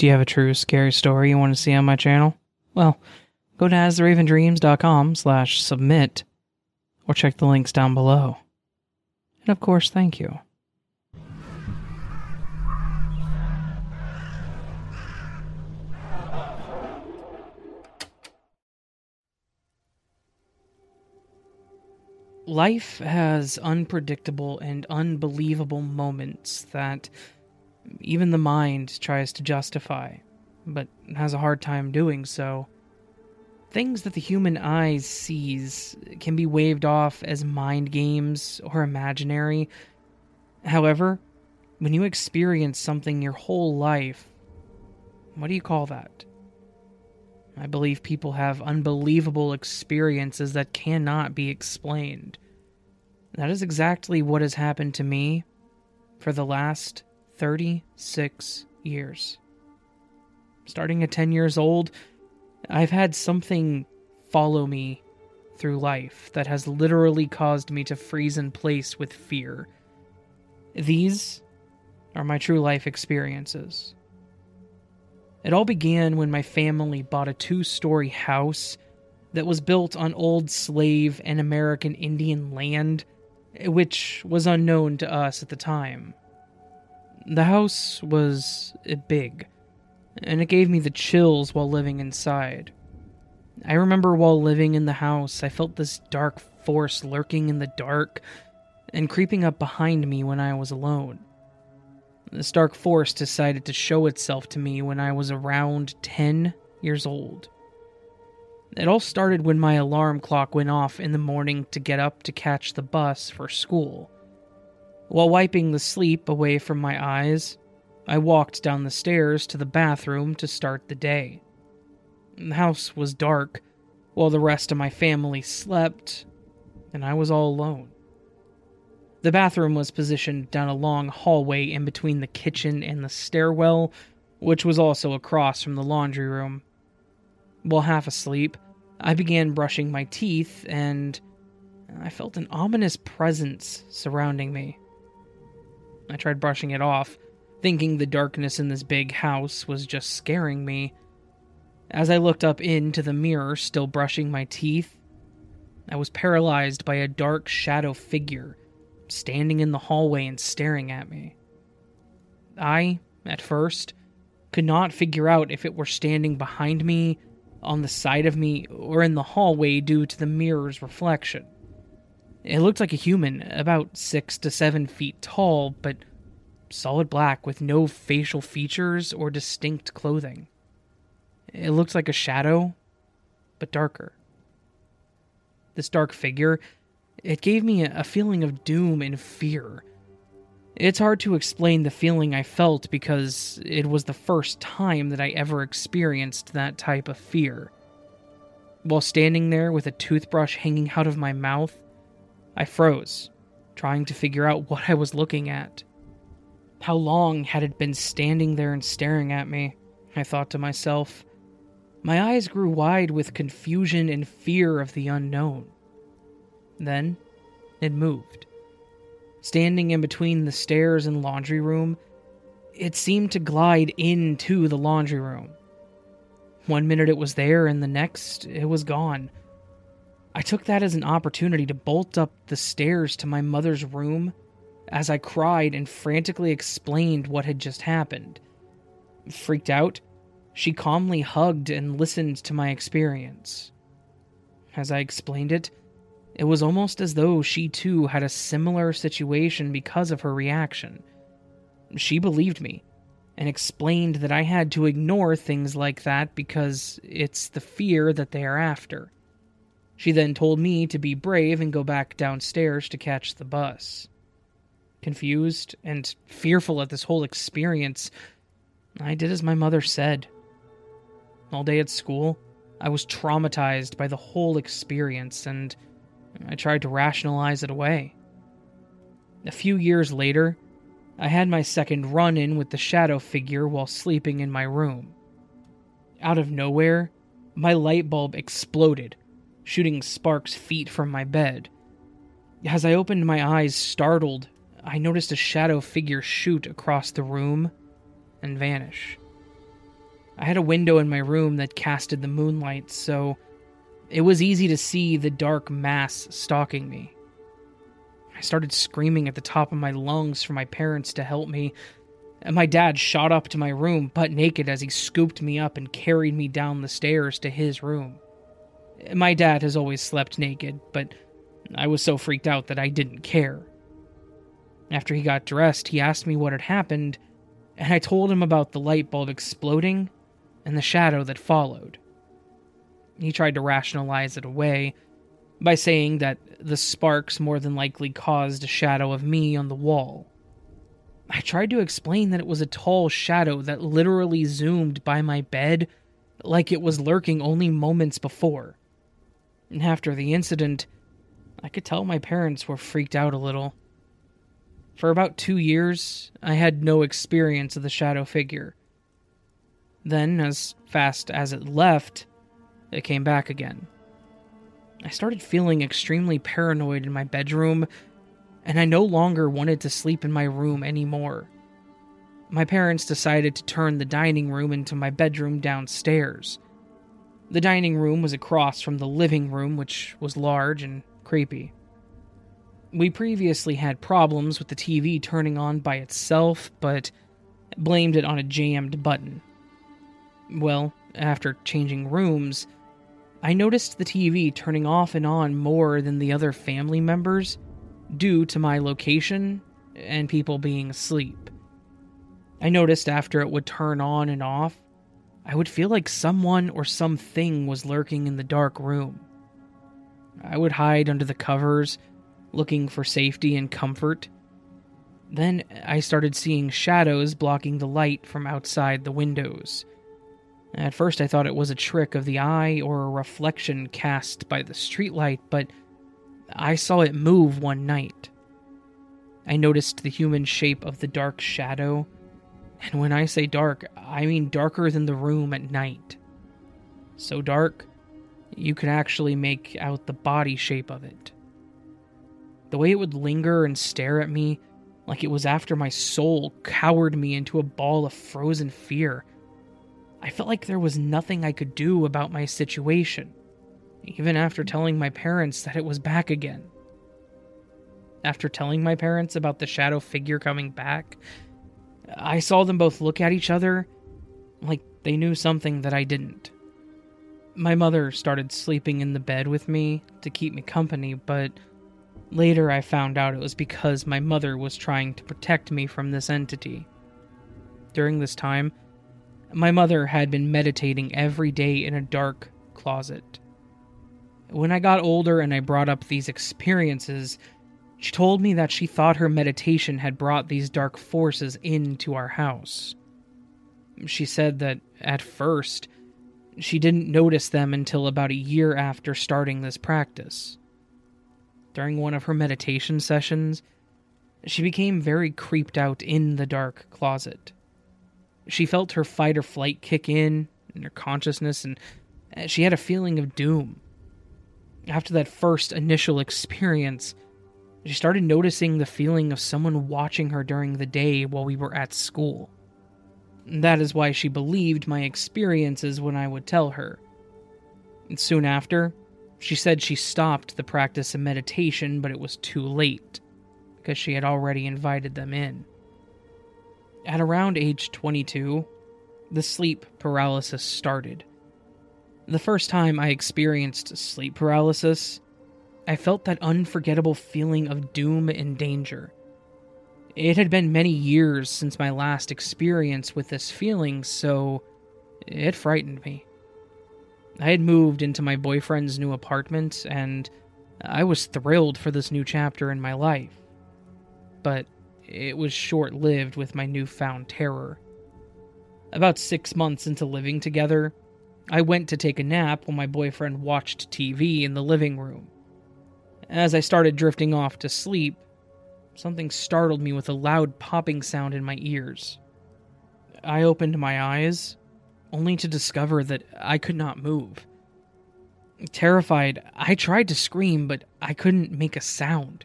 Do you have a true scary story you want to see on my channel? Well, go to astheravendreams.com slash submit or check the links down below. And of course, thank you. Life has unpredictable and unbelievable moments that even the mind tries to justify, but has a hard time doing so. Things that the human eye sees can be waved off as mind games or imaginary. However, when you experience something your whole life, what do you call that? I believe people have unbelievable experiences that cannot be explained. That is exactly what has happened to me for the last 36 years. Starting at 10 years old, I've had something follow me through life that has literally caused me to freeze in place with fear. These are my true life experiences. It all began when my family bought a two story house that was built on old slave and American Indian land, which was unknown to us at the time. The house was big, and it gave me the chills while living inside. I remember while living in the house, I felt this dark force lurking in the dark and creeping up behind me when I was alone. This dark force decided to show itself to me when I was around 10 years old. It all started when my alarm clock went off in the morning to get up to catch the bus for school. While wiping the sleep away from my eyes, I walked down the stairs to the bathroom to start the day. The house was dark, while the rest of my family slept, and I was all alone. The bathroom was positioned down a long hallway in between the kitchen and the stairwell, which was also across from the laundry room. While half asleep, I began brushing my teeth and I felt an ominous presence surrounding me. I tried brushing it off, thinking the darkness in this big house was just scaring me. As I looked up into the mirror, still brushing my teeth, I was paralyzed by a dark shadow figure standing in the hallway and staring at me. I, at first, could not figure out if it were standing behind me, on the side of me, or in the hallway due to the mirror's reflection. It looked like a human, about six to seven feet tall, but solid black with no facial features or distinct clothing. It looked like a shadow, but darker. This dark figure, it gave me a feeling of doom and fear. It's hard to explain the feeling I felt because it was the first time that I ever experienced that type of fear. While standing there with a toothbrush hanging out of my mouth, I froze, trying to figure out what I was looking at. How long had it been standing there and staring at me? I thought to myself. My eyes grew wide with confusion and fear of the unknown. Then it moved. Standing in between the stairs and laundry room, it seemed to glide into the laundry room. One minute it was there, and the next it was gone. I took that as an opportunity to bolt up the stairs to my mother's room as I cried and frantically explained what had just happened. Freaked out, she calmly hugged and listened to my experience. As I explained it, it was almost as though she too had a similar situation because of her reaction. She believed me and explained that I had to ignore things like that because it's the fear that they are after. She then told me to be brave and go back downstairs to catch the bus. Confused and fearful at this whole experience, I did as my mother said. All day at school, I was traumatized by the whole experience and I tried to rationalize it away. A few years later, I had my second run in with the shadow figure while sleeping in my room. Out of nowhere, my light bulb exploded shooting sparks feet from my bed. As I opened my eyes, startled, I noticed a shadow figure shoot across the room and vanish. I had a window in my room that casted the moonlight, so it was easy to see the dark mass stalking me. I started screaming at the top of my lungs for my parents to help me, and my dad shot up to my room butt naked as he scooped me up and carried me down the stairs to his room. My dad has always slept naked, but I was so freaked out that I didn't care. After he got dressed, he asked me what had happened, and I told him about the light bulb exploding and the shadow that followed. He tried to rationalize it away by saying that the sparks more than likely caused a shadow of me on the wall. I tried to explain that it was a tall shadow that literally zoomed by my bed like it was lurking only moments before. And after the incident, I could tell my parents were freaked out a little. For about two years, I had no experience of the shadow figure. Then, as fast as it left, it came back again. I started feeling extremely paranoid in my bedroom, and I no longer wanted to sleep in my room anymore. My parents decided to turn the dining room into my bedroom downstairs. The dining room was across from the living room, which was large and creepy. We previously had problems with the TV turning on by itself, but blamed it on a jammed button. Well, after changing rooms, I noticed the TV turning off and on more than the other family members due to my location and people being asleep. I noticed after it would turn on and off, I would feel like someone or something was lurking in the dark room. I would hide under the covers, looking for safety and comfort. Then I started seeing shadows blocking the light from outside the windows. At first, I thought it was a trick of the eye or a reflection cast by the streetlight, but I saw it move one night. I noticed the human shape of the dark shadow, and when I say dark, I mean darker than the room at night. So dark you could actually make out the body shape of it. The way it would linger and stare at me, like it was after my soul, cowered me into a ball of frozen fear. I felt like there was nothing I could do about my situation, even after telling my parents that it was back again. After telling my parents about the shadow figure coming back, I saw them both look at each other like they knew something that I didn't. My mother started sleeping in the bed with me to keep me company, but later I found out it was because my mother was trying to protect me from this entity. During this time, my mother had been meditating every day in a dark closet. When I got older and I brought up these experiences, she told me that she thought her meditation had brought these dark forces into our house. She said that at first, she didn't notice them until about a year after starting this practice. During one of her meditation sessions, she became very creeped out in the dark closet. She felt her fight or flight kick in, in her consciousness, and she had a feeling of doom. After that first initial experience, she started noticing the feeling of someone watching her during the day while we were at school. That is why she believed my experiences when I would tell her. And soon after, she said she stopped the practice of meditation, but it was too late, because she had already invited them in. At around age 22, the sleep paralysis started. The first time I experienced sleep paralysis, I felt that unforgettable feeling of doom and danger. It had been many years since my last experience with this feeling, so it frightened me. I had moved into my boyfriend's new apartment, and I was thrilled for this new chapter in my life. But it was short lived with my newfound terror. About six months into living together, I went to take a nap while my boyfriend watched TV in the living room. As I started drifting off to sleep, something startled me with a loud popping sound in my ears. I opened my eyes, only to discover that I could not move. Terrified, I tried to scream, but I couldn't make a sound.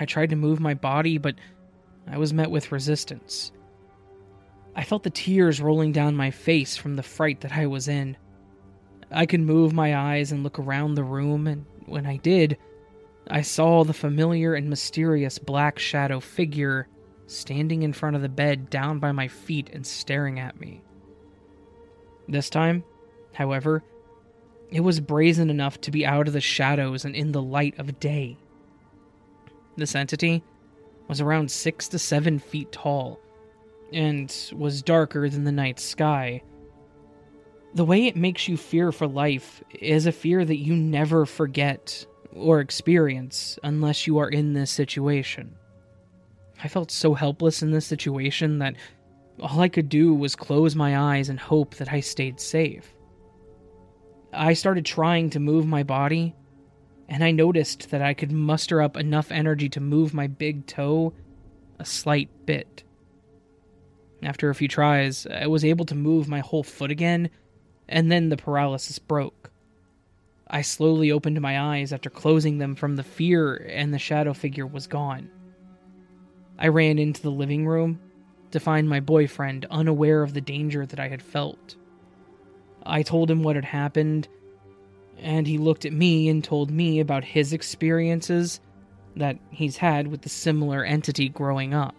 I tried to move my body, but I was met with resistance. I felt the tears rolling down my face from the fright that I was in. I could move my eyes and look around the room, and when I did, I saw the familiar and mysterious black shadow figure standing in front of the bed down by my feet and staring at me. This time, however, it was brazen enough to be out of the shadows and in the light of day. This entity was around six to seven feet tall and was darker than the night sky. The way it makes you fear for life is a fear that you never forget or experience unless you are in this situation. I felt so helpless in this situation that all I could do was close my eyes and hope that I stayed safe. I started trying to move my body, and I noticed that I could muster up enough energy to move my big toe a slight bit. After a few tries, I was able to move my whole foot again, and then the paralysis broke. I slowly opened my eyes after closing them from the fear, and the shadow figure was gone. I ran into the living room to find my boyfriend unaware of the danger that I had felt. I told him what had happened, and he looked at me and told me about his experiences that he's had with the similar entity growing up.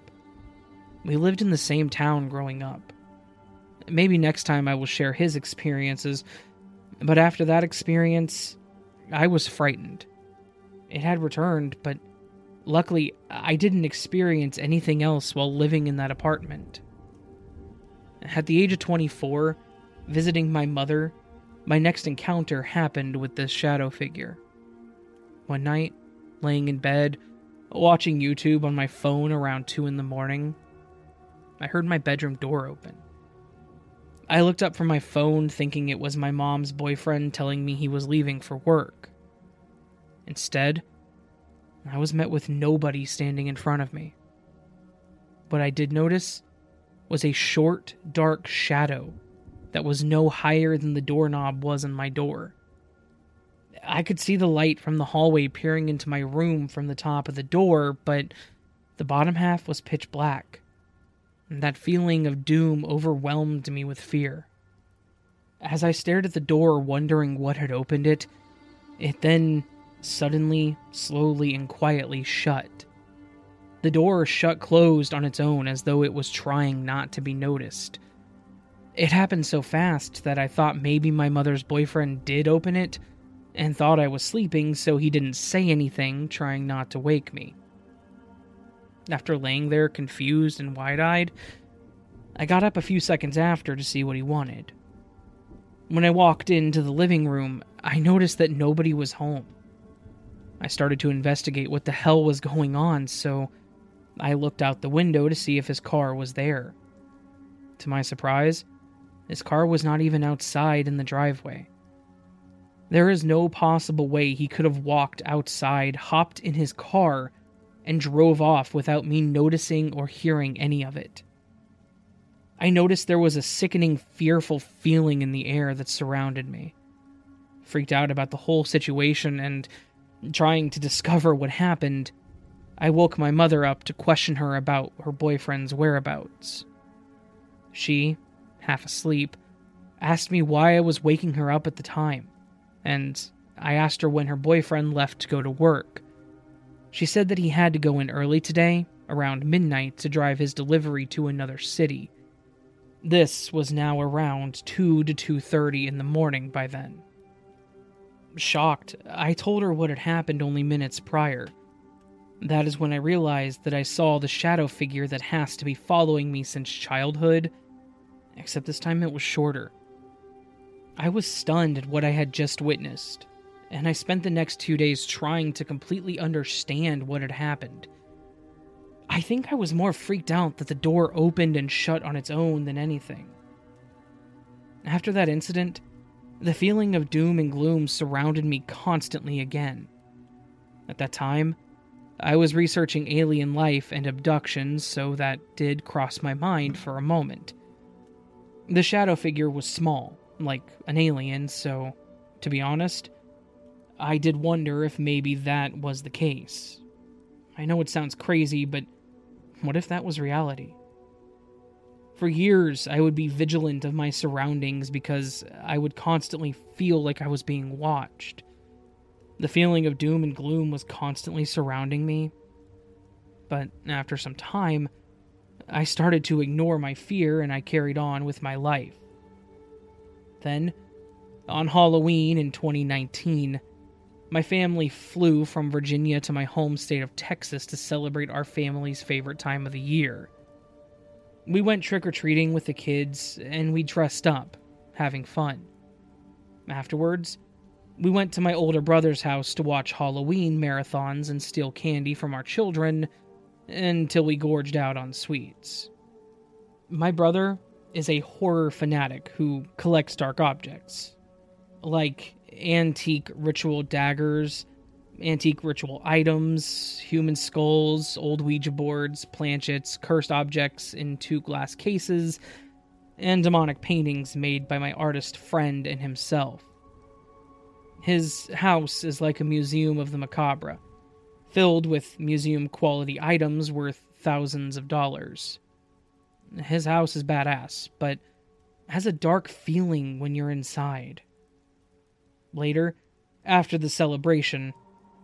We lived in the same town growing up. Maybe next time I will share his experiences, but after that experience, I was frightened. It had returned, but luckily, I didn't experience anything else while living in that apartment. At the age of 24, visiting my mother, my next encounter happened with this shadow figure. One night, laying in bed, watching YouTube on my phone around 2 in the morning, I heard my bedroom door open. I looked up from my phone thinking it was my mom's boyfriend telling me he was leaving for work. Instead, I was met with nobody standing in front of me. What I did notice was a short, dark shadow that was no higher than the doorknob was on my door. I could see the light from the hallway peering into my room from the top of the door, but the bottom half was pitch black. That feeling of doom overwhelmed me with fear. As I stared at the door, wondering what had opened it, it then suddenly, slowly, and quietly shut. The door shut closed on its own as though it was trying not to be noticed. It happened so fast that I thought maybe my mother's boyfriend did open it and thought I was sleeping, so he didn't say anything, trying not to wake me. After laying there confused and wide eyed, I got up a few seconds after to see what he wanted. When I walked into the living room, I noticed that nobody was home. I started to investigate what the hell was going on, so I looked out the window to see if his car was there. To my surprise, his car was not even outside in the driveway. There is no possible way he could have walked outside, hopped in his car, and drove off without me noticing or hearing any of it. I noticed there was a sickening, fearful feeling in the air that surrounded me. Freaked out about the whole situation and trying to discover what happened, I woke my mother up to question her about her boyfriend's whereabouts. She, half asleep, asked me why I was waking her up at the time, and I asked her when her boyfriend left to go to work. She said that he had to go in early today, around midnight, to drive his delivery to another city. This was now around 2 to 2:30 in the morning by then. Shocked, I told her what had happened only minutes prior. That is when I realized that I saw the shadow figure that has to be following me since childhood, except this time it was shorter. I was stunned at what I had just witnessed, and I spent the next two days trying to completely understand what had happened. I think I was more freaked out that the door opened and shut on its own than anything. After that incident, the feeling of doom and gloom surrounded me constantly again. At that time, I was researching alien life and abductions, so that did cross my mind for a moment. The shadow figure was small, like an alien, so, to be honest, I did wonder if maybe that was the case. I know it sounds crazy, but what if that was reality? For years, I would be vigilant of my surroundings because I would constantly feel like I was being watched. The feeling of doom and gloom was constantly surrounding me. But after some time, I started to ignore my fear and I carried on with my life. Then, on Halloween in 2019, my family flew from Virginia to my home state of Texas to celebrate our family's favorite time of the year. We went trick or treating with the kids and we dressed up, having fun. Afterwards, we went to my older brother's house to watch Halloween marathons and steal candy from our children until we gorged out on sweets. My brother is a horror fanatic who collects dark objects, like antique ritual daggers, antique ritual items, human skulls, old Ouija boards, planchettes, cursed objects in two glass cases, and demonic paintings made by my artist friend and himself. His house is like a museum of the macabre, filled with museum quality items worth thousands of dollars. His house is badass, but has a dark feeling when you're inside. Later, after the celebration,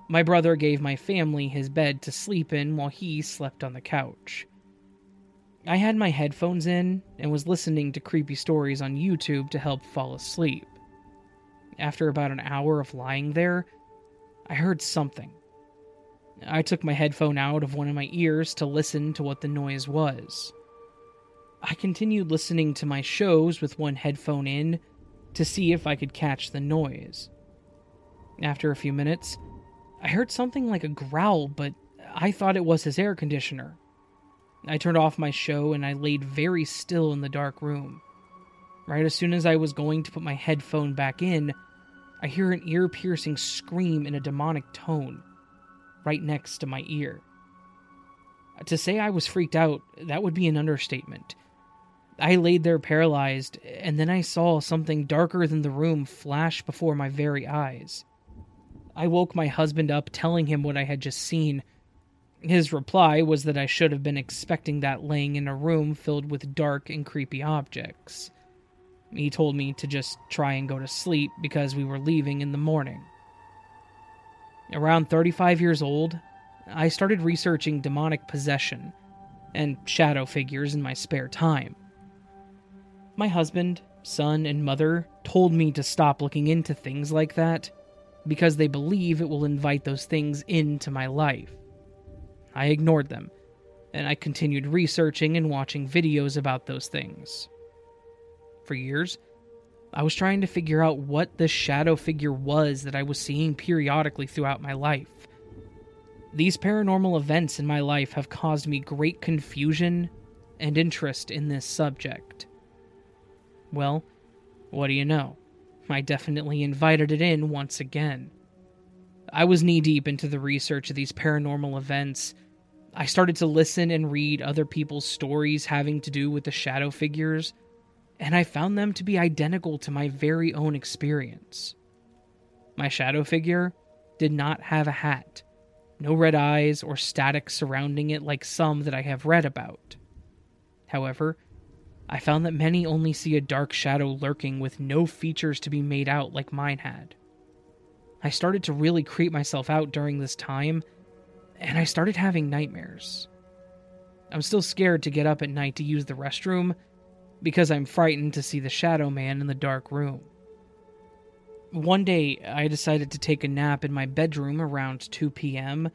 my brother gave my family his bed to sleep in while he slept on the couch. I had my headphones in and was listening to creepy stories on YouTube to help fall asleep. After about an hour of lying there, I heard something. I took my headphone out of one of my ears to listen to what the noise was. I continued listening to my shows with one headphone in to see if I could catch the noise. After a few minutes, I heard something like a growl, but I thought it was his air conditioner. I turned off my show and I laid very still in the dark room. Right as soon as I was going to put my headphone back in, I hear an ear piercing scream in a demonic tone, right next to my ear. To say I was freaked out, that would be an understatement. I laid there paralyzed, and then I saw something darker than the room flash before my very eyes. I woke my husband up, telling him what I had just seen. His reply was that I should have been expecting that laying in a room filled with dark and creepy objects. He told me to just try and go to sleep because we were leaving in the morning. Around 35 years old, I started researching demonic possession and shadow figures in my spare time. My husband, son, and mother told me to stop looking into things like that because they believe it will invite those things into my life. I ignored them, and I continued researching and watching videos about those things. For years, I was trying to figure out what the shadow figure was that I was seeing periodically throughout my life. These paranormal events in my life have caused me great confusion and interest in this subject. Well, what do you know? I definitely invited it in once again. I was knee deep into the research of these paranormal events. I started to listen and read other people's stories having to do with the shadow figures, and I found them to be identical to my very own experience. My shadow figure did not have a hat, no red eyes or static surrounding it like some that I have read about. However, I found that many only see a dark shadow lurking with no features to be made out like mine had. I started to really creep myself out during this time, and I started having nightmares. I'm still scared to get up at night to use the restroom because I'm frightened to see the shadow man in the dark room. One day, I decided to take a nap in my bedroom around 2 p.m.,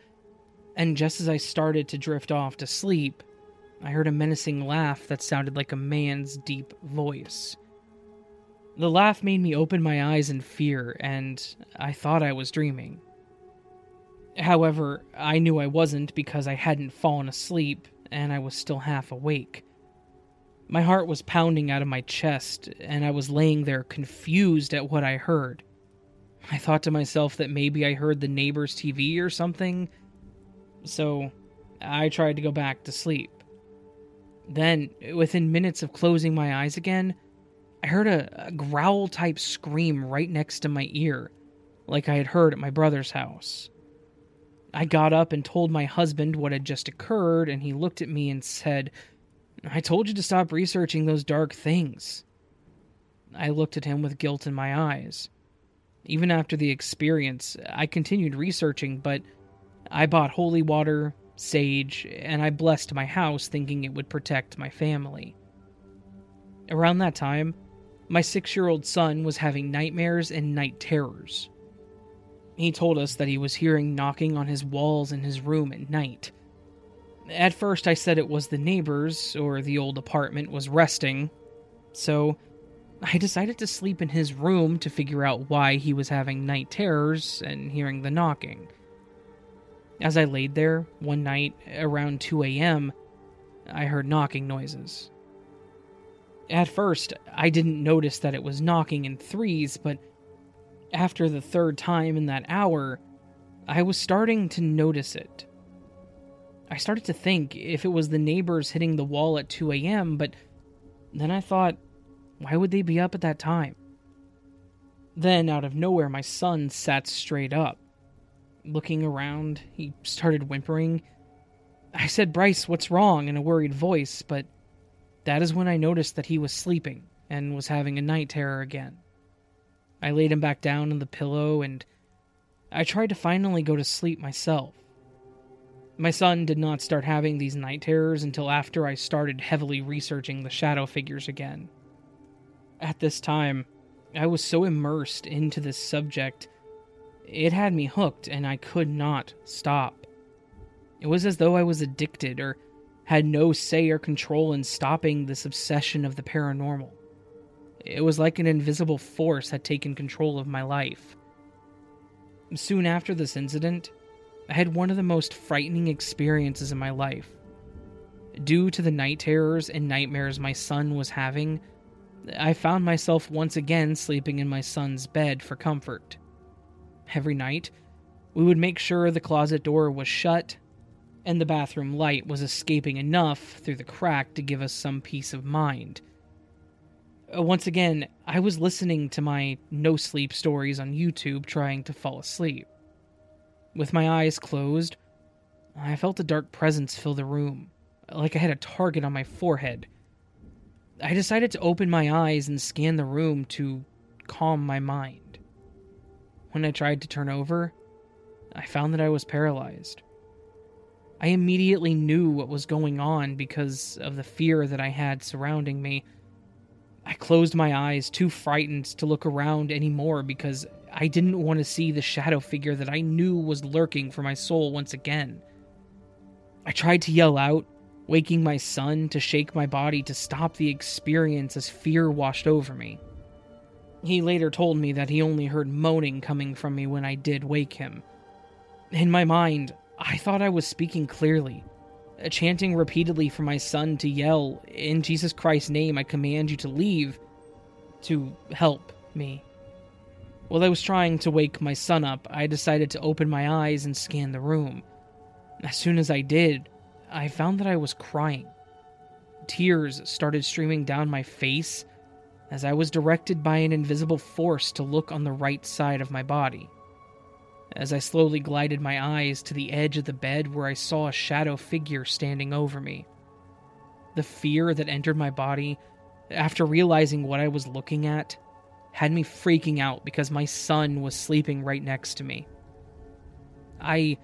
and just as I started to drift off to sleep, I heard a menacing laugh that sounded like a man's deep voice. The laugh made me open my eyes in fear, and I thought I was dreaming. However, I knew I wasn't because I hadn't fallen asleep and I was still half awake. My heart was pounding out of my chest, and I was laying there confused at what I heard. I thought to myself that maybe I heard the neighbor's TV or something, so I tried to go back to sleep. Then, within minutes of closing my eyes again, I heard a, a growl type scream right next to my ear, like I had heard at my brother's house. I got up and told my husband what had just occurred, and he looked at me and said, I told you to stop researching those dark things. I looked at him with guilt in my eyes. Even after the experience, I continued researching, but I bought holy water, sage, and I blessed my house thinking it would protect my family. Around that time, my six year old son was having nightmares and night terrors. He told us that he was hearing knocking on his walls in his room at night. At first, I said it was the neighbors, or the old apartment was resting, so I decided to sleep in his room to figure out why he was having night terrors and hearing the knocking. As I laid there one night around 2 a.m., I heard knocking noises. At first, I didn't notice that it was knocking in threes, but after the third time in that hour, I was starting to notice it. I started to think if it was the neighbors hitting the wall at 2 a.m., but then I thought why would they be up at that time? Then, out of nowhere, my son sat straight up. Looking around, he started whimpering. I said, Bryce, what's wrong? in a worried voice, but that is when I noticed that he was sleeping and was having a night terror again. I laid him back down on the pillow and I tried to finally go to sleep myself. My son did not start having these night terrors until after I started heavily researching the shadow figures again. At this time, I was so immersed into this subject, it had me hooked and I could not stop. It was as though I was addicted or had no say or control in stopping this obsession of the paranormal. It was like an invisible force had taken control of my life. Soon after this incident, I had one of the most frightening experiences in my life. Due to the night terrors and nightmares my son was having, I found myself once again sleeping in my son's bed for comfort. Every night, we would make sure the closet door was shut and the bathroom light was escaping enough through the crack to give us some peace of mind. Uh, once again, I was listening to my no sleep stories on YouTube trying to fall asleep. With my eyes closed, I felt a dark presence fill the room, like I had a target on my forehead. I decided to open my eyes and scan the room to calm my mind. When I tried to turn over, I found that I was paralyzed. I immediately knew what was going on because of the fear that I had surrounding me. I closed my eyes, too frightened to look around anymore because I didn't want to see the shadow figure that I knew was lurking for my soul once again. I tried to yell out, waking my son to shake my body to stop the experience as fear washed over me. He later told me that he only heard moaning coming from me when I did wake him. In my mind, I thought I was speaking clearly, uh, chanting repeatedly for my son to yell, In Jesus Christ's name, I command you to leave, to help me. While I was trying to wake my son up, I decided to open my eyes and scan the room. As soon as I did, I found that I was crying. Tears started streaming down my face as I was directed by an invisible force to look on the right side of my body. As I slowly glided my eyes to the edge of the bed where I saw a shadow figure standing over me. The fear that entered my body after realizing what I was looking at had me freaking out because my son was sleeping right next to me. I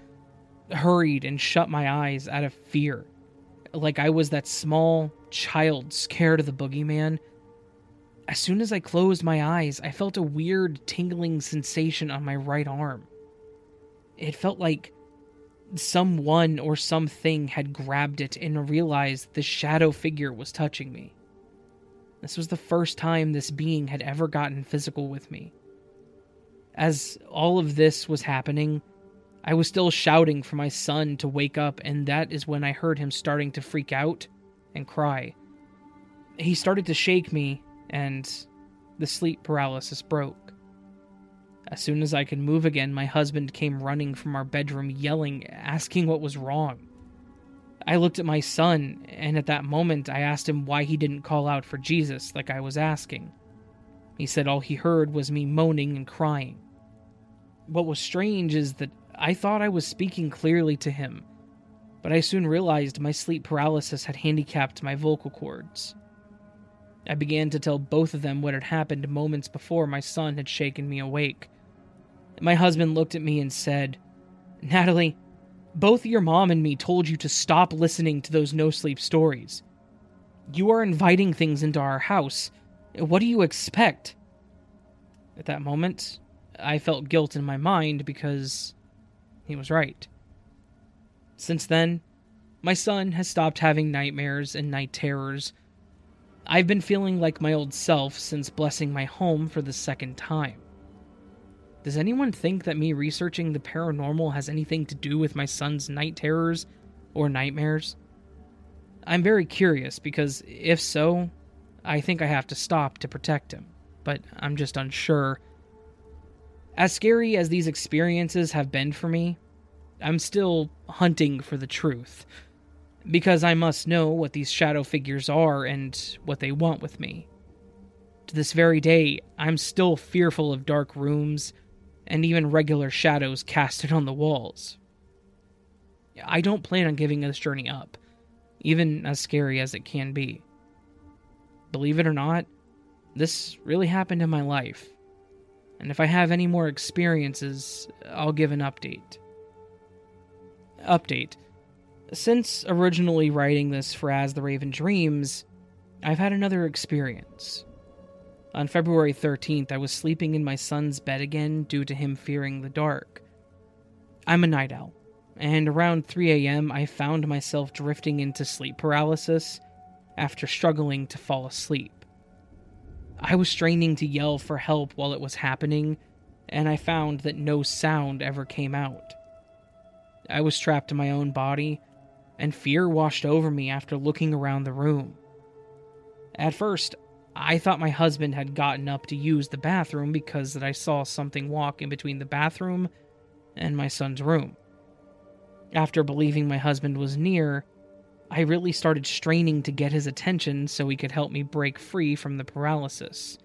hurried and shut my eyes out of fear, like I was that small child scared of the boogeyman. As soon as I closed my eyes, I felt a weird tingling sensation on my right arm. It felt like someone or something had grabbed it and realized the shadow figure was touching me. This was the first time this being had ever gotten physical with me. As all of this was happening, I was still shouting for my son to wake up, and that is when I heard him starting to freak out and cry. He started to shake me, and the sleep paralysis broke. As soon as I could move again, my husband came running from our bedroom, yelling, asking what was wrong. I looked at my son, and at that moment I asked him why he didn't call out for Jesus like I was asking. He said all he heard was me moaning and crying. What was strange is that I thought I was speaking clearly to him. but I soon realized my sleep paralysis had handicapped my vocal cords. I began to tell both of them what had happened moments before my son had shaken me awake. My husband looked at me and said, Natalie, both your mom and me told you to stop listening to those no sleep stories. You are inviting things into our house. What do you expect? At that moment, I felt guilt in my mind because he was right. Since then, my son has stopped having nightmares and night terrors. I've been feeling like my old self since blessing my home for the second time. Does anyone think that me researching the paranormal has anything to do with my son's night terrors or nightmares? I'm very curious because if so, I think I have to stop to protect him, but I'm just unsure. As scary as these experiences have been for me, I'm still hunting for the truth. Because I must know what these shadow figures are and what they want with me. To this very day, I'm still fearful of dark rooms and even regular shadows casted on the walls. I don't plan on giving this journey up, even as scary as it can be. Believe it or not, this really happened in my life. And if I have any more experiences, I'll give an update. Update. Since originally writing this for As the Raven Dreams, I've had another experience. On February 13th, I was sleeping in my son's bed again due to him fearing the dark. I'm a night owl, and around 3 a.m., I found myself drifting into sleep paralysis after struggling to fall asleep. I was straining to yell for help while it was happening, and I found that no sound ever came out. I was trapped in my own body, and fear washed over me after looking around the room. At first, I thought my husband had gotten up to use the bathroom because that I saw something walk in between the bathroom and my son's room. After believing my husband was near, I really started straining to get his attention so he could help me break free from the paralysis.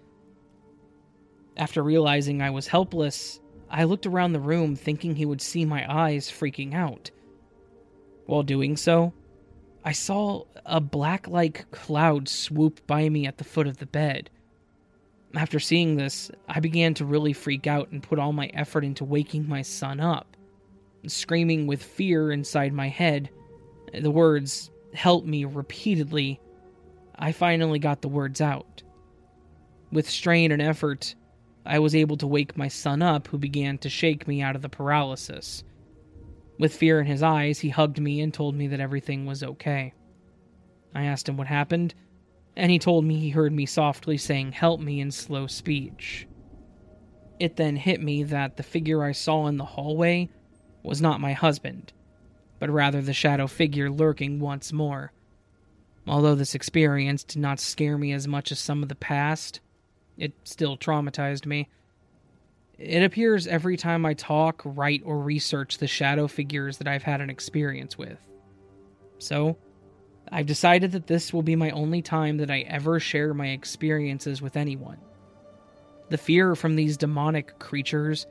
After realizing I was helpless, I looked around the room thinking he would see my eyes freaking out. While doing so, I saw a black like cloud swoop by me at the foot of the bed. After seeing this, I began to really freak out and put all my effort into waking my son up. Screaming with fear inside my head, the words, help me, repeatedly, I finally got the words out. With strain and effort, I was able to wake my son up, who began to shake me out of the paralysis. With fear in his eyes, he hugged me and told me that everything was okay. I asked him what happened, and he told me he heard me softly saying, Help me in slow speech. It then hit me that the figure I saw in the hallway was not my husband, but rather the shadow figure lurking once more. Although this experience did not scare me as much as some of the past, it still traumatized me. It appears every time I talk, write, or research the shadow figures that I've had an experience with. So, I've decided that this will be my only time that I ever share my experiences with anyone. The fear from these demonic creatures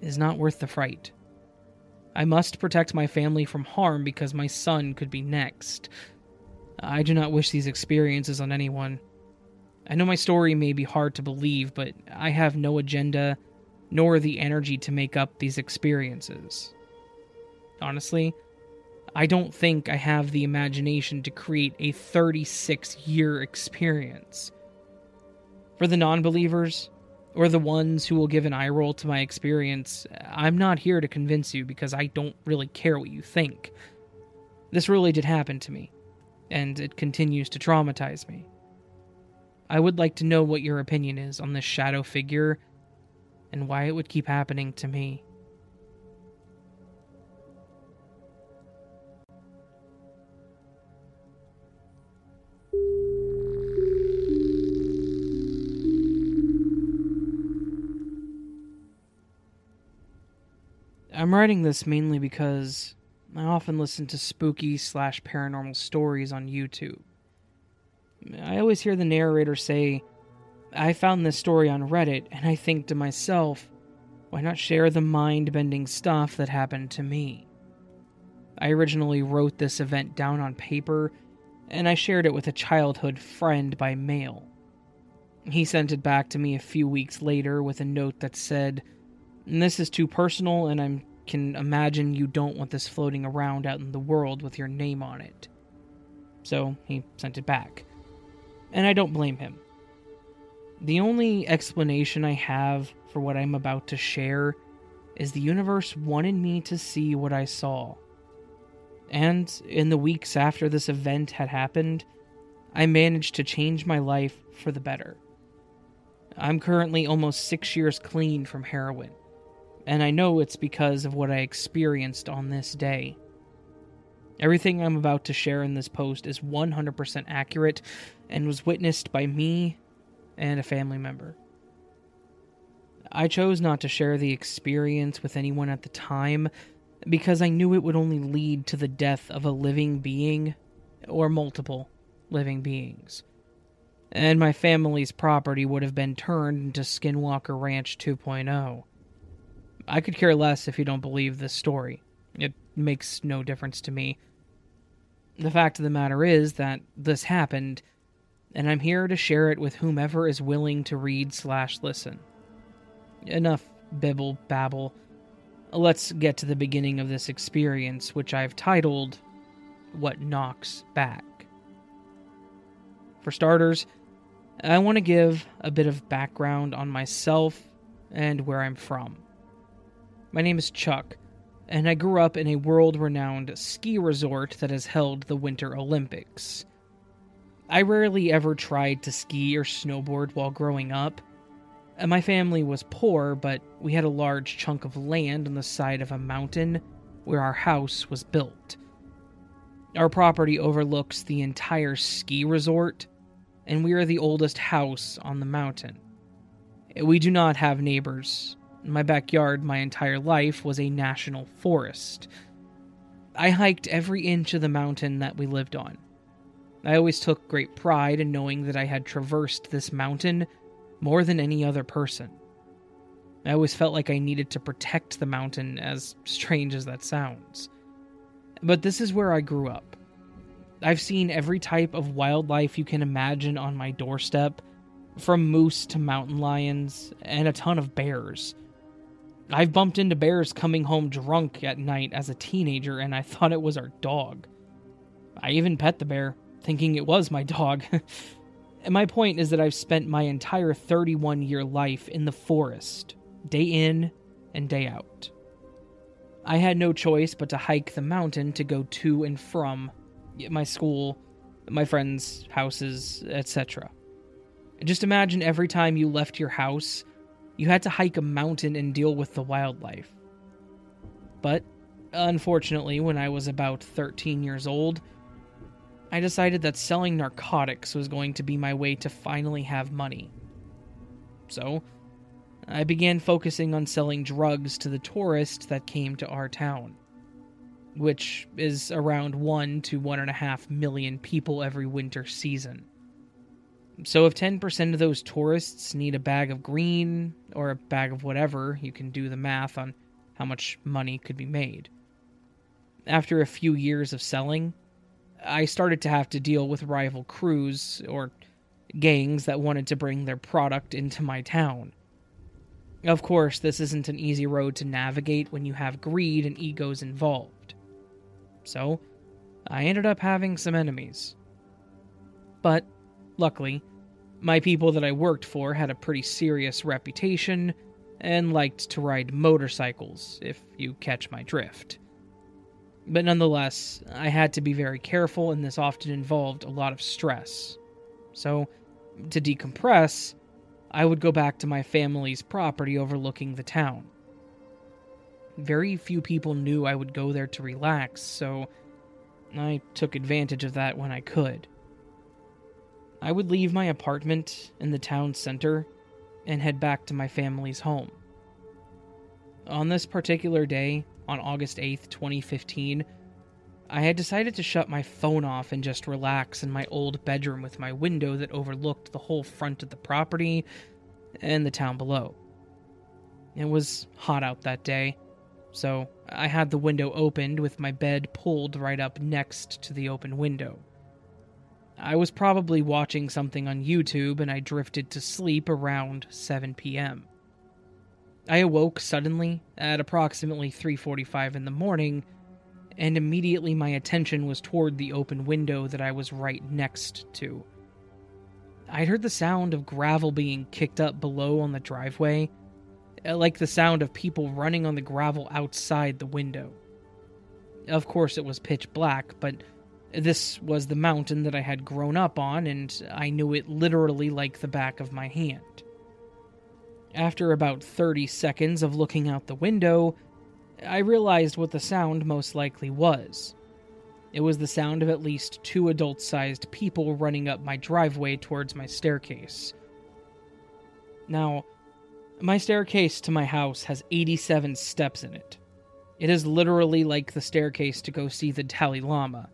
is not worth the fright. I must protect my family from harm because my son could be next. I do not wish these experiences on anyone. I know my story may be hard to believe, but I have no agenda nor the energy to make up these experiences. Honestly, I don't think I have the imagination to create a 36 year experience. For the non believers, or the ones who will give an eye roll to my experience, I'm not here to convince you because I don't really care what you think. This really did happen to me, and it continues to traumatize me. I would like to know what your opinion is on this shadow figure and why it would keep happening to me. I'm writing this mainly because I often listen to spooky slash paranormal stories on YouTube. I always hear the narrator say, I found this story on Reddit, and I think to myself, why not share the mind bending stuff that happened to me? I originally wrote this event down on paper, and I shared it with a childhood friend by mail. He sent it back to me a few weeks later with a note that said, This is too personal, and I can imagine you don't want this floating around out in the world with your name on it. So he sent it back. And I don't blame him. The only explanation I have for what I'm about to share is the universe wanted me to see what I saw. And in the weeks after this event had happened, I managed to change my life for the better. I'm currently almost six years clean from heroin, and I know it's because of what I experienced on this day. Everything I'm about to share in this post is 100% accurate and was witnessed by me and a family member. I chose not to share the experience with anyone at the time because I knew it would only lead to the death of a living being or multiple living beings. And my family's property would have been turned into Skinwalker Ranch 2.0. I could care less if you don't believe this story. It makes no difference to me. The fact of the matter is that this happened, and I'm here to share it with whomever is willing to read slash listen. Enough bibble babble. Let's get to the beginning of this experience, which I've titled What Knocks Back. For starters, I want to give a bit of background on myself and where I'm from. My name is Chuck, and I grew up in a world renowned ski resort that has held the Winter Olympics. I rarely ever tried to ski or snowboard while growing up, uh, my family was poor, but we had a large chunk of land on the side of a mountain where our house was built. Our property overlooks the entire ski resort, and we are the oldest house on the mountain. Uh, we do not have neighbors. My backyard, my entire life, was a national forest. I hiked every inch of the mountain that we lived on. I always took great pride in knowing that I had traversed this mountain more than any other person. I always felt like I needed to protect the mountain, as strange as that sounds. But this is where I grew up. I've seen every type of wildlife you can imagine on my doorstep, from moose to mountain lions, and a ton of bears. I've bumped into bears coming home drunk at night as a teenager, and I thought it was our dog. I even pet the bear, thinking it was my dog. And my point is that I've spent my entire 31 year life in the forest, day in and day out. I had no choice but to hike the mountain to go to and from my school, my friends' houses, etc. Just imagine every time you left your house, you had to hike a mountain and deal with the wildlife. But, unfortunately, when I was about 13 years old, I decided that selling narcotics was going to be my way to finally have money. So, I began focusing on selling drugs to the tourists that came to our town, which is around 1 to 1.5 million people every winter season. So, if 10% of those tourists need a bag of green or a bag of whatever, you can do the math on how much money could be made. After a few years of selling, I started to have to deal with rival crews or gangs that wanted to bring their product into my town. Of course, this isn't an easy road to navigate when you have greed and egos involved. So, I ended up having some enemies. But, luckily, my people that I worked for had a pretty serious reputation and liked to ride motorcycles, if you catch my drift. But nonetheless, I had to be very careful, and this often involved a lot of stress. So, to decompress, I would go back to my family's property overlooking the town. Very few people knew I would go there to relax, so I took advantage of that when I could. I would leave my apartment in the town center and head back to my family's home. On this particular day, on August 8th, 2015, I had decided to shut my phone off and just relax in my old bedroom with my window that overlooked the whole front of the property and the town below. It was hot out that day, so I had the window opened with my bed pulled right up next to the open window. I was probably watching something on YouTube and I drifted to sleep around 7 p.m. I awoke suddenly at approximately 3:45 in the morning and immediately my attention was toward the open window that I was right next to. I'd heard the sound of gravel being kicked up below on the driveway, uh, like the sound of people running on the gravel outside the window. Of course, it was pitch black, but this was the mountain that I had grown up on, and I knew it literally like the back of my hand. After about 30 seconds of looking out the window, I realized what the sound most likely was. It was the sound of at least two adult sized people running up my driveway towards my staircase. Now, my staircase to my house has 87 steps in it. It is literally like the staircase to go see the Dalai Lama,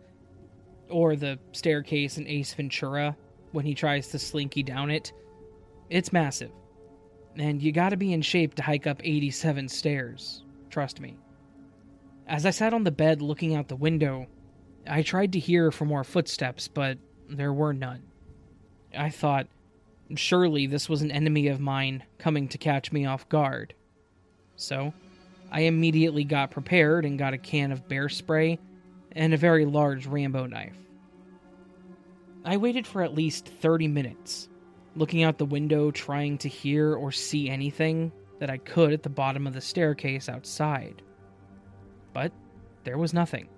or the staircase in Ace Ventura when he tries to slinky down it. It's massive, and you gotta be in shape to hike up 87 stairs, trust me. As I sat on the bed looking out the window, I tried to hear for more footsteps, but there were none. I thought, surely this was an enemy of mine coming to catch me off guard. So, I immediately got prepared and got a can of bear spray and a very large Rambo knife. I waited for at least 30 minutes, looking out the window trying to hear or see anything that I could at the bottom of the staircase outside. But there was nothing.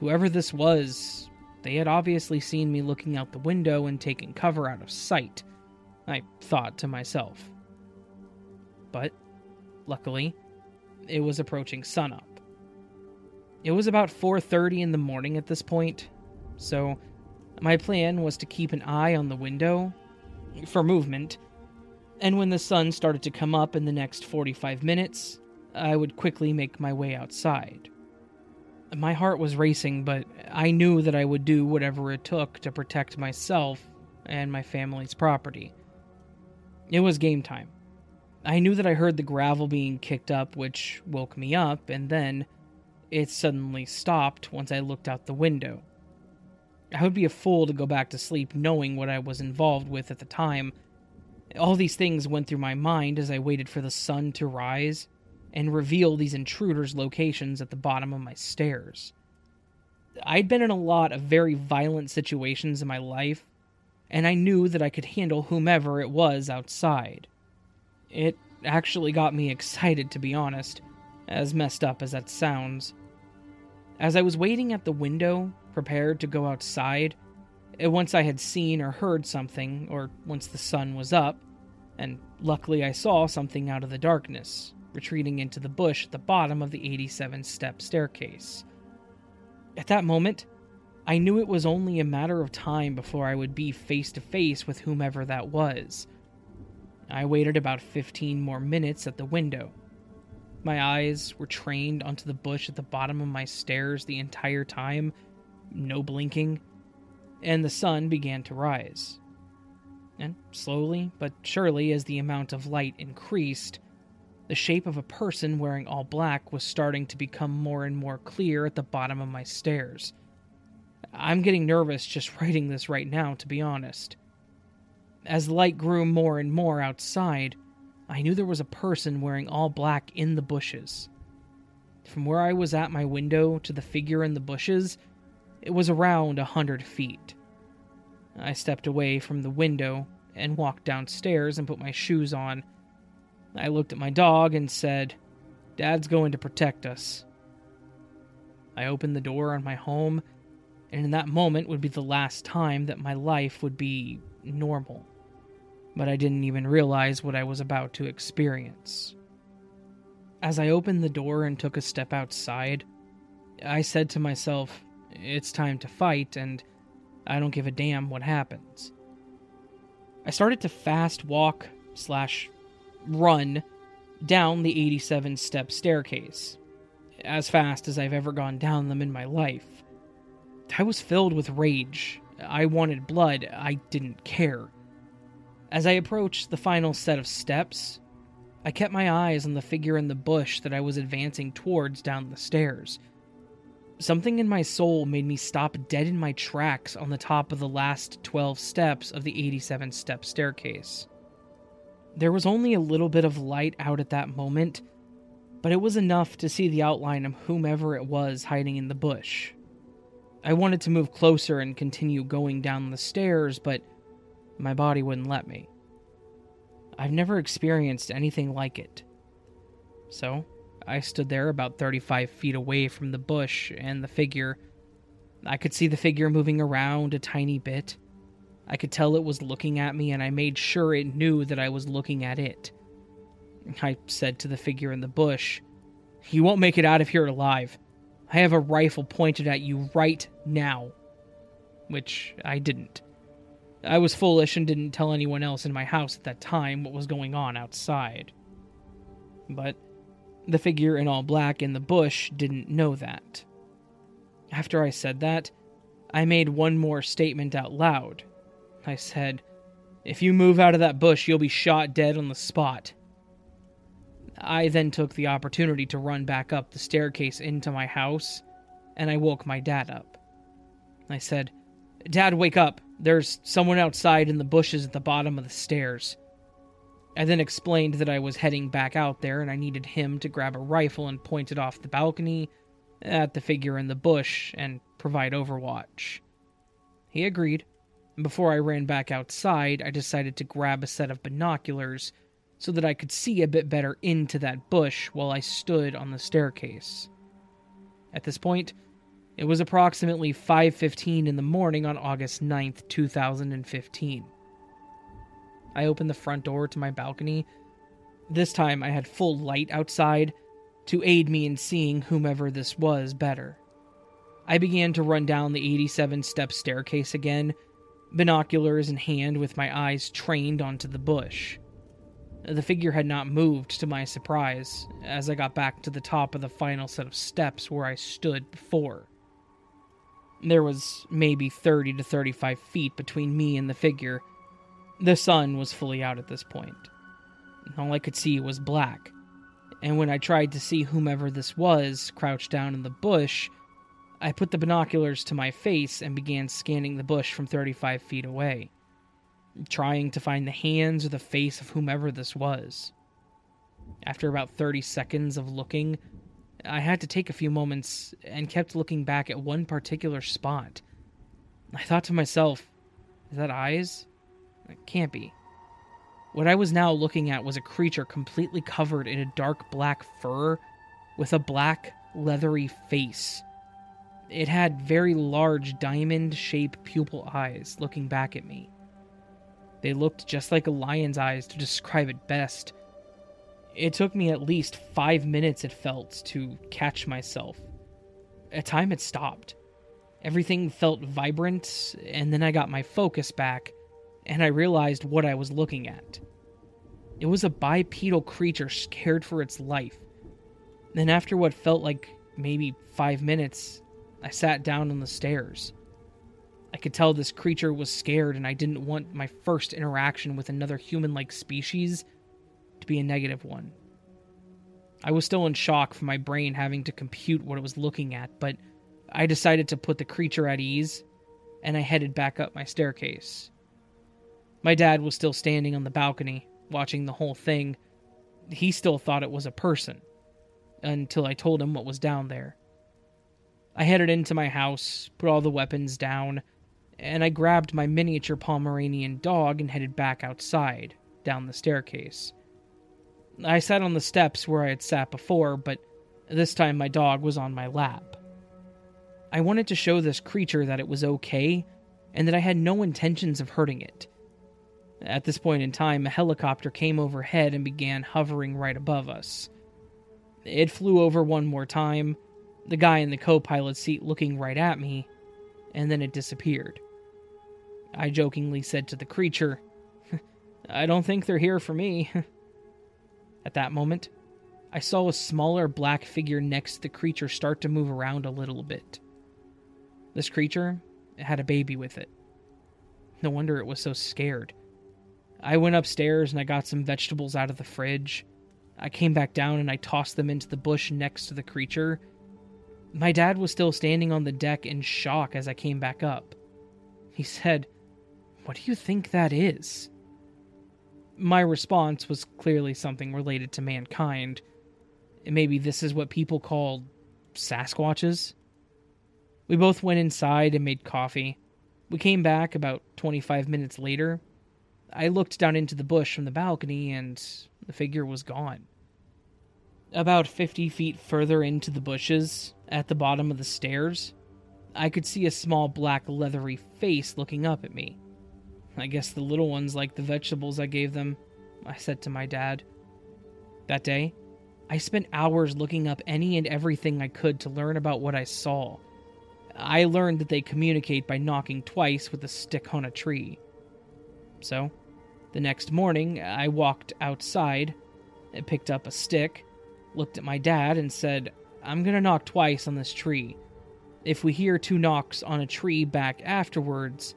Whoever this was, they had obviously seen me looking out the window and taking cover out of sight, I thought to myself. But, luckily, it was approaching sunup. It was about 4:30 in the morning at this point, so my plan was to keep an eye on the window for movement, and when the sun started to come up in the next 45 minutes, I would quickly make my way outside. My heart was racing, but I knew that I would do whatever it took to protect myself and my family's property. It was game time. I knew that I heard the gravel being kicked up, which woke me up, and then it suddenly stopped once I looked out the window. I would be a fool to go back to sleep knowing what I was involved with at the time. All these things went through my mind as I waited for the sun to rise and reveal these intruders' locations at the bottom of my stairs. I'd been in a lot of very violent situations in my life, and I knew that I could handle whomever it was outside. It actually got me excited, to be honest, as messed up as that sounds. As I was waiting at the window, prepared to go outside, eh, once I had seen or heard something, or once the sun was up, and luckily I saw something out of the darkness, retreating into the bush at the bottom of the 87 step staircase. At that moment, I knew it was only a matter of time before I would be face to face with whomever that was. I waited about 15 more minutes at the window. My eyes were trained onto the bush at the bottom of my stairs the entire time, no blinking, and the sun began to rise. And slowly but surely, as the amount of light increased, the shape of a person wearing all black was starting to become more and more clear at the bottom of my stairs. I'm getting nervous just writing this right now, to be honest. As the light grew more and more outside, I knew there was a person wearing all black in the bushes. From where I was at my window to the figure in the bushes, it was around a hundred feet. I stepped away from the window and walked downstairs and put my shoes on I looked at my dog and said, Dad's going to protect us. I opened the door on my home, and in that moment would be the last time that my life would be normal. But I didn't even realize what I was about to experience. As I opened the door and took a step outside, I said to myself, It's time to fight, and I don't give a damn what happens. I started to fast walk slash run down the 87 step staircase, as fast as I've ever gone down them in my life. I was filled with rage. I wanted blood. I didn't care. As I approached the final set of steps, I kept my eyes on the figure in the bush that I was advancing towards down the stairs. Something in my soul made me stop dead in my tracks on the top of the last 12 steps of the 87 step staircase. There was only a little bit of light out at that moment, but it was enough to see the outline of whomever it was hiding in the bush. I wanted to move closer and continue going down the stairs, but my body wouldn't let me. I've never experienced anything like it. So, I stood there about 35 feet away from the bush and the figure. I could see the figure moving around a tiny bit. I could tell it was looking at me, and I made sure it knew that I was looking at it. I said to the figure in the bush, You won't make it out of here alive. I have a rifle pointed at you right now. Which I didn't. I was foolish and didn't tell anyone else in my house at that time what was going on outside. But the figure in all black in the bush didn't know that. After I said that, I made one more statement out loud. I said, If you move out of that bush, you'll be shot dead on the spot. I then took the opportunity to run back up the staircase into my house, and I woke my dad up. I said, Dad, wake up. There's someone outside in the bushes at the bottom of the stairs. I then explained that I was heading back out there and I needed him to grab a rifle and point it off the balcony at the figure in the bush and provide overwatch. He agreed. And before I ran back outside, I decided to grab a set of binoculars so that I could see a bit better into that bush while I stood on the staircase. At this point, it was approximately 5:15 in the morning on August 9th, 2015. I opened the front door to my balcony. This time I had full light outside to aid me in seeing whomever this was better. I began to run down the 87 step staircase again, binoculars in hand with my eyes trained onto the bush. The figure had not moved to my surprise as I got back to the top of the final set of steps where I stood before. There was maybe 30 to 35 feet between me and the figure. The sun was fully out at this point. All I could see was black, and when I tried to see whomever this was crouched down in the bush, I put the binoculars to my face and began scanning the bush from 35 feet away trying to find the hands or the face of whomever this was. After about 30 seconds of looking, I had to take a few moments and kept looking back at one particular spot. I thought to myself, is that eyes? It can't be. What I was now looking at was a creature completely covered in a dark black fur with a black, leathery face. It had very large diamond shaped pupil eyes looking back at me. They looked just like a lion's eyes to describe it best. It took me at least five minutes, it felt, to catch myself. At time it stopped. Everything felt vibrant, and then I got my focus back, and I realized what I was looking at. It was a bipedal creature scared for its life. Then, after what felt like maybe five minutes, I sat down on the stairs. I could tell this creature was scared, and I didn't want my first interaction with another human like species to be a negative one. I was still in shock from my brain having to compute what it was looking at, but I decided to put the creature at ease, and I headed back up my staircase. My dad was still standing on the balcony, watching the whole thing. He still thought it was a person, until I told him what was down there. I headed into my house, put all the weapons down, and I grabbed my miniature Pomeranian dog and headed back outside, down the staircase. I sat on the steps where I had sat before, but this time my dog was on my lap. I wanted to show this creature that it was okay and that I had no intentions of hurting it. At this point in time, a helicopter came overhead and began hovering right above us. It flew over one more time, the guy in the co pilot seat looking right at me, and then it disappeared. I jokingly said to the creature, I don't think they're here for me. At that moment, I saw a smaller black figure next to the creature start to move around a little bit. This creature had a baby with it. No wonder it was so scared. I went upstairs and I got some vegetables out of the fridge. I came back down and I tossed them into the bush next to the creature. My dad was still standing on the deck in shock as I came back up. He said, What do you think that is? My response was clearly something related to mankind. Maybe this is what people call Sasquatches. We both went inside and made coffee. We came back about 25 minutes later. I looked down into the bush from the balcony and the figure was gone. About 50 feet further into the bushes, at the bottom of the stairs, I could see a small black leathery face looking up at me. I guess the little ones like the vegetables I gave them, I said to my dad. That day, I spent hours looking up any and everything I could to learn about what I saw. I learned that they communicate by knocking twice with a stick on a tree. So, the next morning, I walked outside, picked up a stick, looked at my dad, and said, I'm gonna knock twice on this tree. If we hear two knocks on a tree back afterwards,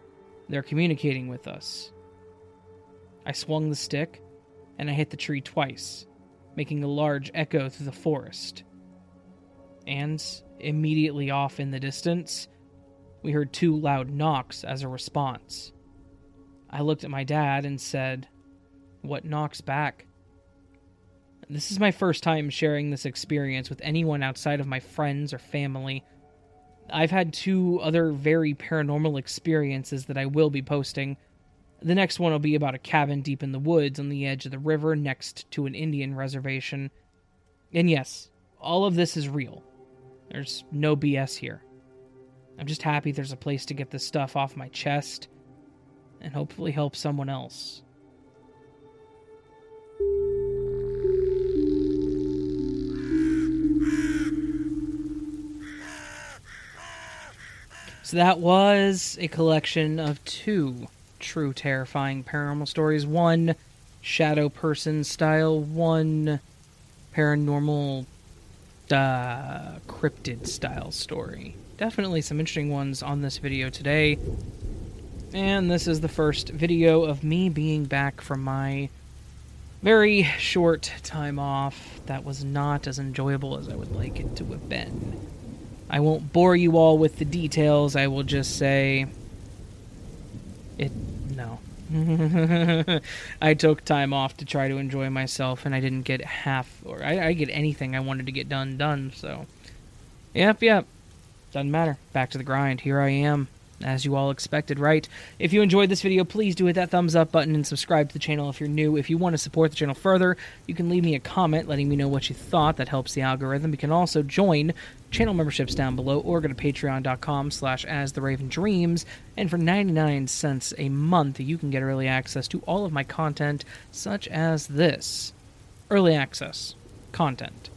they're communicating with us. I swung the stick, and I hit the tree twice, making a large echo through the forest. And immediately off in the distance, we heard two loud knocks as a response. I looked at my dad and said, What knocks back? This is my first time sharing this experience with anyone outside of my friends or family. I've had two other very paranormal experiences that I will be posting. The next one will be about a cabin deep in the woods on the edge of the river next to an Indian reservation. And yes, all of this is real. There's no BS here. I'm just happy there's a place to get this stuff off my chest and hopefully help someone else. So that was a collection of two true terrifying paranormal stories. One shadow person style, one paranormal uh, cryptid style story. Definitely some interesting ones on this video today. And this is the first video of me being back from my very short time off that was not as enjoyable as I would like it to have been. I won't bore you all with the details. I will just say it no. I took time off to try to enjoy myself, and I didn't get half, or I, I get anything I wanted to get done done. So, yep, yep, doesn't matter. Back to the grind. Here I am as you all expected, right? If you enjoyed this video, please do hit that thumbs up button and subscribe to the channel if you're new. If you want to support the channel further, you can leave me a comment letting me know what you thought. That helps the algorithm. You can also join channel memberships down below or go to patreon.com slash as the raven dreams and for 99 cents a month you can get early access to all of my content such as this early access content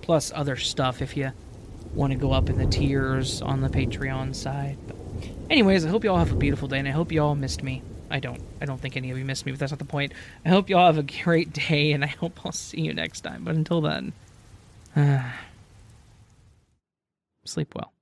plus other stuff if you want to go up in the tiers on the patreon side but Anyways, I hope you all have a beautiful day, and I hope you all missed me. I don't. I don't think any of you missed me, but that's not the point. I hope you all have a great day, and I hope I'll see you next time. But until then, uh, sleep well.